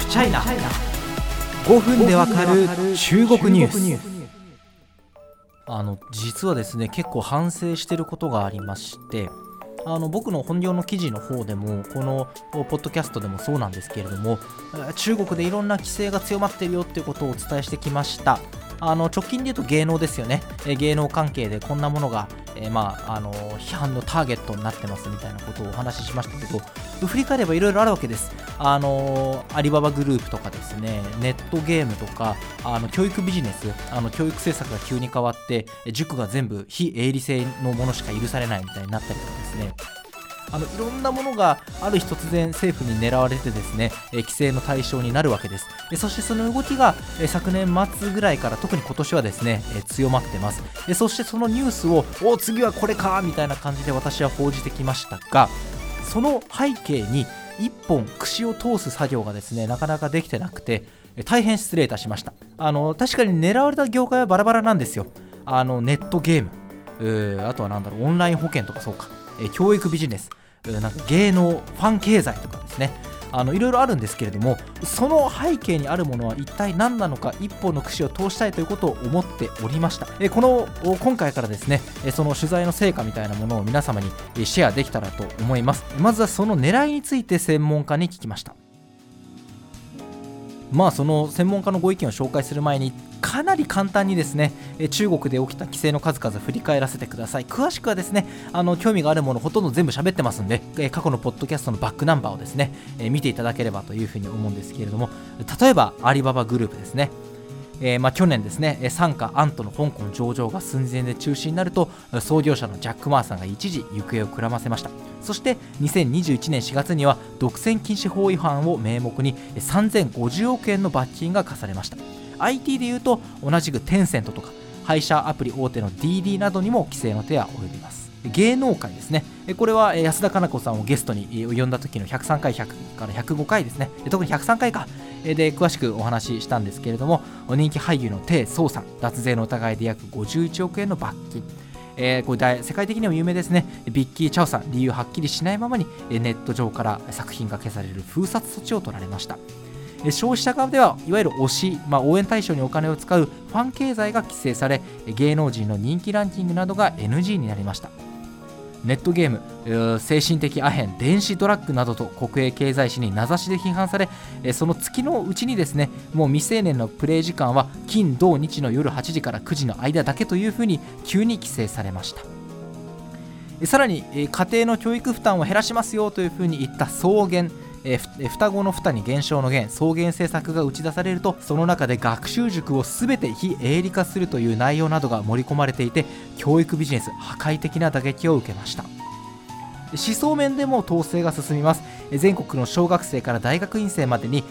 フチャイナ5分でわかる中国ニュース。あの実はですね結構反省してることがありましてあの僕の本業の記事の方でもこのポッドキャストでもそうなんですけれども中国でいろんな規制が強まってるよっていうことをお伝えしてきました。あの直近で言うと芸能ですよね、芸能関係でこんなものが、えー、まあ、あの批判のターゲットになってますみたいなことをお話ししましたけど振り返ればいろいろあるわけです。あのアリババグループとかですねネットゲームとかあの教育ビジネスあの教育政策が急に変わって塾が全部非営利性のものしか許されないみたいになったりとかですね。あのいろんなものがある日突然政府に狙われてですね、規制の対象になるわけです。そしてその動きが、昨年末ぐらいから特に今年はですね、強まってます。そしてそのニュースをお次はこれかみたいな感じで私は報じてきましたがその背景に1本串を通す作業がですねなかなかできてなくて大変失礼いたしました。あの確かに狙われた業界はバラバラなんですよ。あのネットゲーム。あとは何だろうオンライン保険とかそうか。教育ビジネス。なんか芸能ファン経済とかですね。あのいろいろあるんですけれどもその背景にあるものは一体何なのか一本の串を通したいということを思っておりました。えこの今回からですねその取材の成果みたいなものを皆様にシェアできたらと思います。まずはその狙いについて専門家に聞きました。まあその専門家のご意見を紹介する前にかなり簡単にですね中国で起きた規制の数々振り返らせてください。詳しくはですねあの興味があるものほとんど全部喋ってますんで過去のポッドキャストのバックナンバーをですね見ていただければというふうに思うんですけれども例えばアリババグループですね。えー、まあ、去年ですね傘下アントの香港上場が寸前で中止になると創業者のジャック・マーさんが一時行方をくらませました。そして2021年4月には独占禁止法違反を名目に3050億円の罰金が課されました。IT でいうと同じくテンセントとか配車アプリ大手の DD などにも規制の手は及びます。芸能界ですね。これは安田佳奈子さんをゲストに呼んだ時の103回100から105回ですね。特に103回か。で詳しくお話ししたんですけれども人気俳優のテイ・ソウさん脱税の疑いで約51億円の罰金。えー、これ世界的にも有名ですね。ビッキー・チャオさん理由はっきりしないままにネット上から作品が消される封殺措置を取られました。消費者側ではいわゆる推し、まあ、応援対象にお金を使うファン経済が規制され芸能人の人気ランキングなどが NG になりました。ネットゲーム精神的アヘン電子ドラッグなどと国営経済誌に名指しで批判されその月のうちにですねもう未成年のプレイ時間は金土日の夜8時から9時の間だけというふうに急に規制されました。さらに家庭の教育負担を減らしますよというふうに言った草原えー、双子の双に減少の減草原政策が打ち出されるとその中で学習塾を全て非営利化するという内容などが盛り込まれていて教育ビジネス破壊的な打撃を受けました。思想面でも統制が進みます。全国の小学生から大学院生までに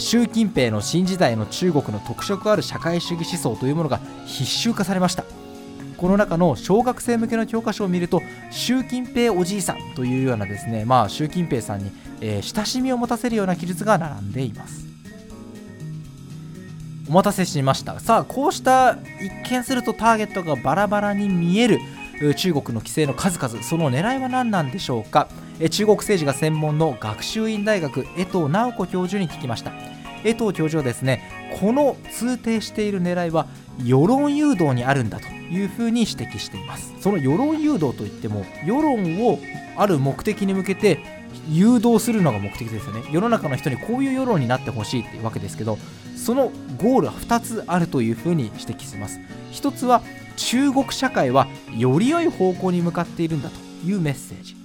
習近平の新時代の中国の特色ある社会主義思想というものが必修化されました。この中の小学生向けの教科書を見ると習近平おじいさんというようなですねまあ習近平さんに、えー、親しみを持たせるような記述が並んでいます。お待たせしました。さあこうした一見するとターゲットがバラバラに見える中国の規制の数々。その狙いは何なんでしょうか。中国政治が専門の学習院大学江藤直子教授に聞きました。江藤教授はですねこの通底している狙いは世論誘導にあるんだというふうに指摘しています。その世論誘導といっても世論をある目的に向けて誘導するのが目的ですよね。世の中の人にこういう世論になってほしいっていうわけですけどそのゴールは2つあるというふうに指摘します。1つは中国社会はより良い方向に向かっているんだというメッセージ。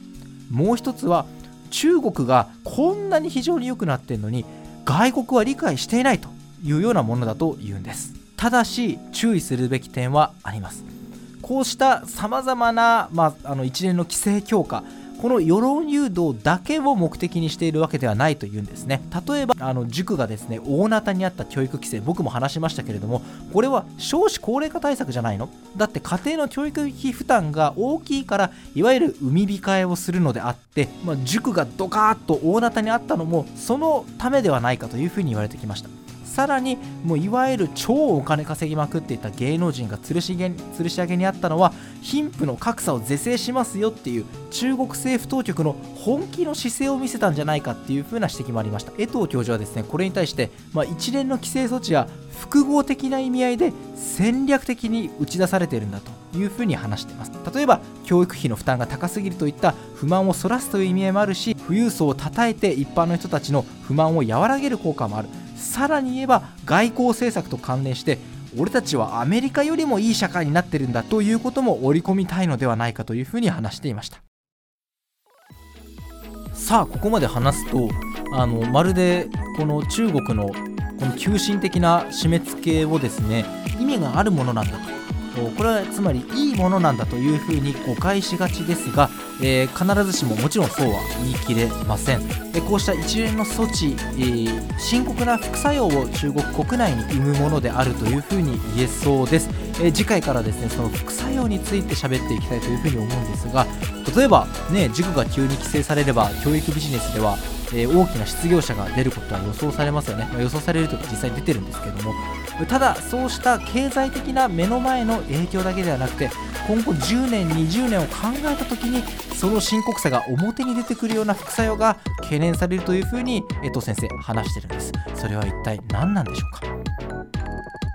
もう1つは中国がこんなに非常に良くなっているのに外国は理解していないと。いうようなものだというんです。ただし注意するべき点はあります。こうしたさまざまな、まあ、あの一連の規制強化この世論誘導だけを目的にしているわけではないというんですね。例えばあの塾がですね大なたにあった教育規制僕も話しましたけれどもこれは少子高齢化対策じゃないの？だって家庭の教育費負担が大きいからいわゆる産み控えをするのであって、まあ、塾がドカーッと大なたにあったのもそのためではないかというふうに言われてきました。さらにもういわゆる超お金稼ぎまくっていた芸能人が吊るしげ吊るし上げにあったのは貧富の格差を是正しますよっていう中国政府当局の本気の姿勢を見せたんじゃないかっていう風な指摘もありました。江藤教授はですねこれに対して、まあ、一連の規制措置は複合的な意味合いで戦略的に打ち出されているんだというふうに話しています。例えば教育費の負担が高すぎるといった不満をそらすという意味合いもあるし富裕層をたたえて一般の人たちの不満を和らげる効果もある。さらに言えば外交政策と関連して俺たちはアメリカよりもいい社会になってるんだということも織り込みたいのではないかというふうに話していました。さあここまで話すとあのまるでこの中国のこの急進的な締め付けをですね意味があるものなんだと。これはつまりいいものなんだというふうに誤解しがちですが、えー、必ずしももちろんそうは言い切れません、えこうした一連の措置、えー、深刻な副作用を中国国内に生むものであるというふうに言えそうです、え、次回からですねその副作用について喋っていきたいというふうに思うんですが例えばね塾が急に規制されれば教育ビジネスではえー、大きな失業者が出ることは予想されますよね、まあ、予想されるとか実際出てるんですけども。ただそうした経済的な目の前の影響だけではなくて今後10年20年を考えた時にその深刻さが表に出てくるような副作用が懸念されるというふうに江藤先生話してるんです。それは一体何なんでしょうか？